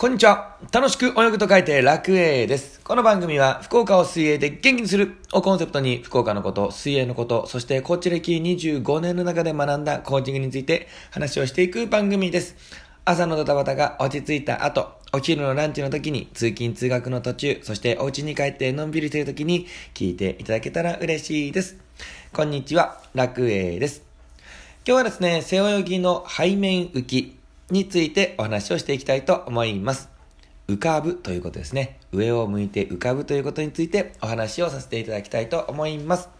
こんにちは。楽しく泳ぐと書いて楽泳です。この番組は福岡を水泳で元気にするをコンセプトに福岡のこと、水泳のこと、そしてコーチ歴25年の中で学んだコーチングについて話をしていく番組です。朝のドタバタが落ち着いた後、お昼のランチの時に通勤通学の途中、そしてお家に帰ってのんびりしている時に聞いていただけたら嬉しいです。こんにちは。楽泳です。今日はですね、背泳ぎの背面浮き。についてお話をしていきたいと思います。浮かぶということですね。上を向いて浮かぶということについてお話をさせていただきたいと思います。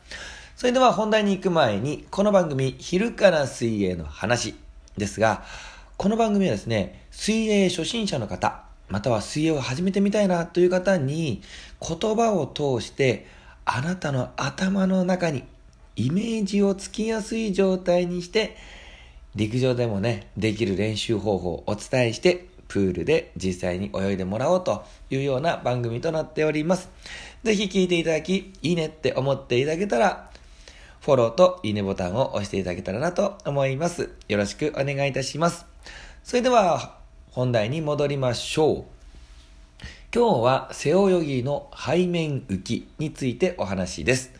それでは本題に行く前に、この番組、昼から水泳の話ですが、この番組はですね、水泳初心者の方、または水泳を始めてみたいなという方に、言葉を通して、あなたの頭の中にイメージをつきやすい状態にして、陸上でもね、できる練習方法をお伝えして、プールで実際に泳いでもらおうというような番組となっております。ぜひ聴いていただき、いいねって思っていただけたら、フォローといいねボタンを押していただけたらなと思います。よろしくお願いいたします。それでは、本題に戻りましょう。今日は背泳ぎの背面浮きについてお話です。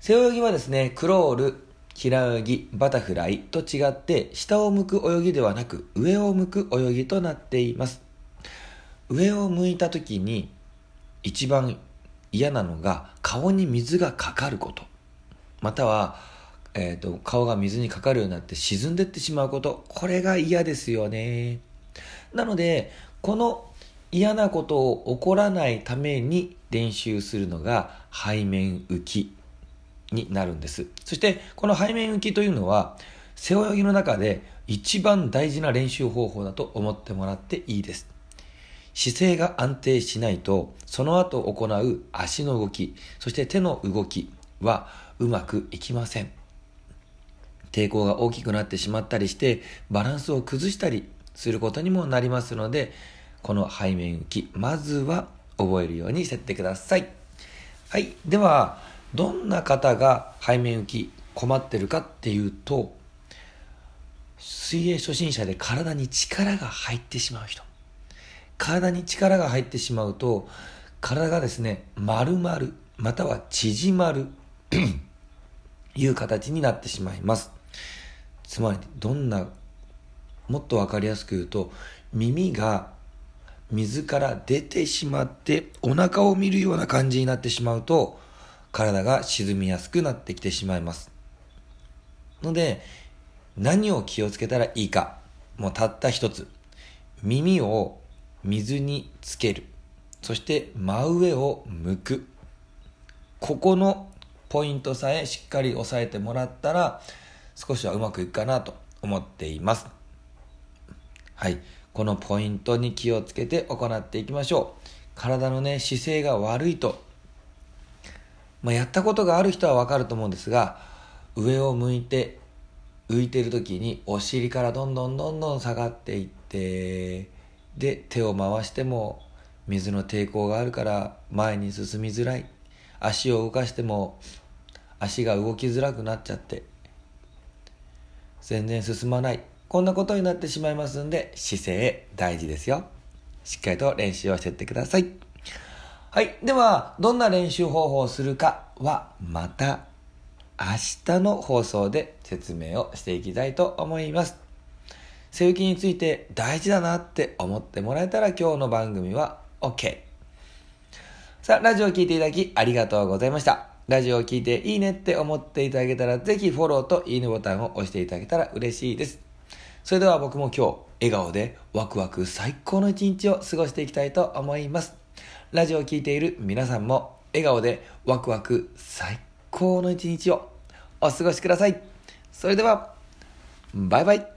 背泳ぎはですね、クロール、平泳ぎ、バタフライと違って下を向く泳ぎではなく上を向く泳ぎとなっています。上を向いた時に一番嫌なのが顔に水がかかること。または、えーと、顔が水にかかるようになって沈んでってしまうこと。これが嫌ですよね。なので、この嫌なことを起こらないために練習するのが背面浮きになるんです。そしてこの背面浮きというのは背泳ぎの中で一番大事な練習方法だと思ってもらっていいです。姿勢が安定しないとその後行う足の動き、そして手の動きはうまくいきません。抵抗が大きくなってしまったりしてバランスを崩したりすることにもなりますのでこの背面浮きまずは覚えるようにしてってください。はい。では、どんな方が背面浮き困ってるかっていうと、水泳初心者で体に力が入ってしまう人。体に力が入ってしまうと、体がですね、丸々、または縮まる いう形になってしまいます。つまり、どんな、もっとわかりやすく言うと、耳が水から出てしまってお腹を見るような感じになってしまうと、体が沈みやすくなってきてしまいます。ので、何を気をつけたらいいか。もうたった一つ。耳を水につける。そして真上を向く。ここのポイントさえしっかり押さえてもらったら少しはうまくいくかなと思っています。はい。このポイントに気をつけて行っていきましょう。体のね、姿勢が悪いとまあ、やったことがある人はわかると思うんですが、上を向いて浮いてる時にお尻からどんどんどんどん下がっていって、で、手を回しても水の抵抗があるから前に進みづらい。足を動かしても足が動きづらくなっちゃって、全然進まない。こんなことになってしまいますんで、姿勢大事ですよ。しっかりと練習をしていってください。はい。では、どんな練習方法をするかは、また明日の放送で説明をしていきたいと思います。背浮きについて大事だなって思ってもらえたら今日の番組は OK。さあ、ラジオを聴いていただきありがとうございました。ラジオを聴いていいねって思っていただけたら、ぜひフォローといいねボタンを押していただけたら嬉しいです。それでは僕も今日、笑顔でワクワク最高の一日を過ごしていきたいと思います。ラジオを聴いている皆さんも笑顔でワクワク最高の一日をお過ごしください。それでは、バイバイ。